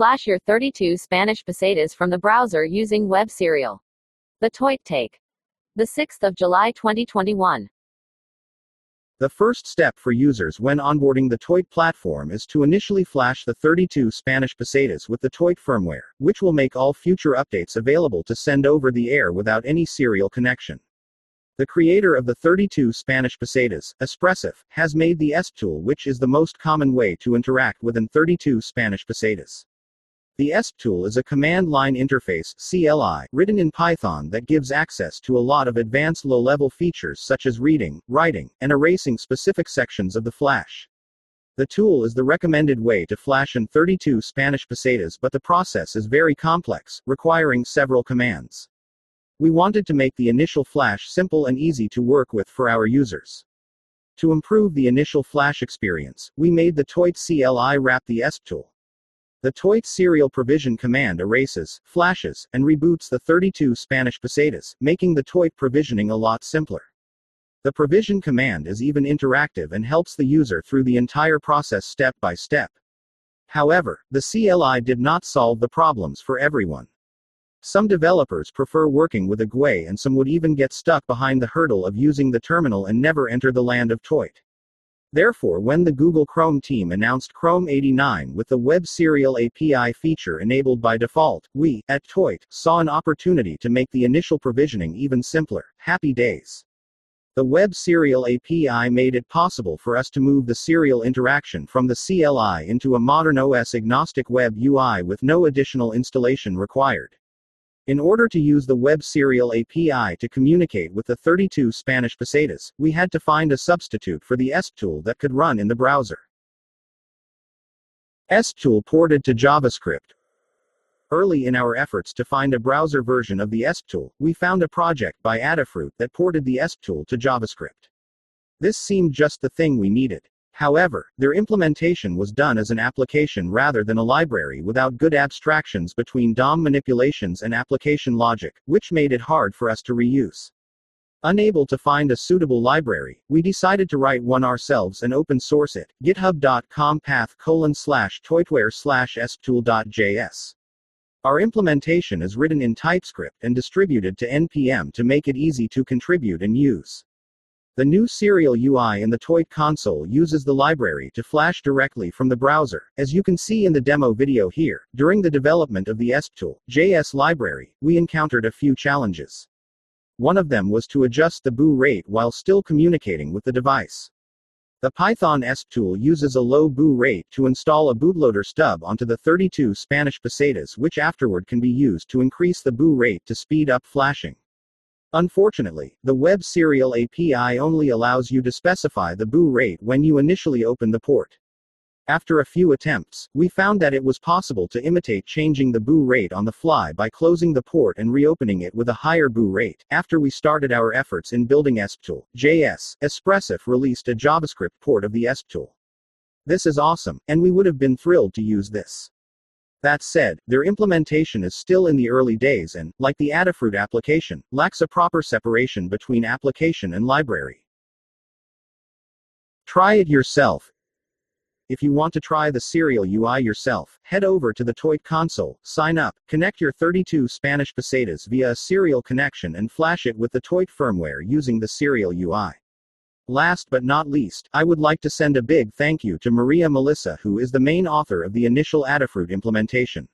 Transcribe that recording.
Flash your 32 Spanish pesetas from the browser using Web Serial. The Toit Take. The 6th of July 2021. The first step for users when onboarding the Toit platform is to initially flash the 32 Spanish pesetas with the Toit firmware, which will make all future updates available to send over the air without any serial connection. The creator of the 32 Spanish pesetas, Espressif, has made the ESP tool, which is the most common way to interact with an 32 Spanish pesetas. The ESP tool is a command line interface CLI, written in Python that gives access to a lot of advanced low level features such as reading, writing, and erasing specific sections of the flash. The tool is the recommended way to flash in 32 Spanish pesetas, but the process is very complex, requiring several commands. We wanted to make the initial flash simple and easy to work with for our users. To improve the initial flash experience, we made the Toit CLI wrap the ESP tool. The Toit serial provision command erases, flashes, and reboots the 32 Spanish pesetas, making the Toit provisioning a lot simpler. The provision command is even interactive and helps the user through the entire process step by step. However, the CLI did not solve the problems for everyone. Some developers prefer working with a GUI and some would even get stuck behind the hurdle of using the terminal and never enter the land of Toit. Therefore, when the Google Chrome team announced Chrome 89 with the Web Serial API feature enabled by default, we, at Toit, saw an opportunity to make the initial provisioning even simpler. Happy days. The Web Serial API made it possible for us to move the serial interaction from the CLI into a modern OS agnostic web UI with no additional installation required. In order to use the Web Serial API to communicate with the 32 Spanish pesetas, we had to find a substitute for the ESP tool that could run in the browser. ESP tool ported to JavaScript. Early in our efforts to find a browser version of the ESP tool, we found a project by Adafruit that ported the ESP tool to JavaScript. This seemed just the thing we needed. However, their implementation was done as an application rather than a library without good abstractions between DOM manipulations and application logic, which made it hard for us to reuse. Unable to find a suitable library, we decided to write one ourselves and open source it. github.com path colon slash toitware slash esptool.js. Our implementation is written in TypeScript and distributed to NPM to make it easy to contribute and use. The new Serial UI in the Toit console uses the library to flash directly from the browser. As you can see in the demo video here, during the development of the ESPTool JS library, we encountered a few challenges. One of them was to adjust the boot rate while still communicating with the device. The Python ESP tool uses a low boot rate to install a bootloader stub onto the 32 Spanish pesetas, which afterward can be used to increase the boot rate to speed up flashing. Unfortunately, the Web Serial API only allows you to specify the boot rate when you initially open the port. After a few attempts, we found that it was possible to imitate changing the boot rate on the fly by closing the port and reopening it with a higher boot rate. After we started our efforts in building ESPTool, JS, Espressif released a JavaScript port of the ESPTool. This is awesome, and we would have been thrilled to use this. That said, their implementation is still in the early days and, like the Adafruit application, lacks a proper separation between application and library. Try it yourself. If you want to try the Serial UI yourself, head over to the Toit console, sign up, connect your 32 Spanish pesetas via a serial connection and flash it with the Toit firmware using the Serial UI. Last but not least, I would like to send a big thank you to Maker Melissa, who is the main author of the initial Adafruit implementation.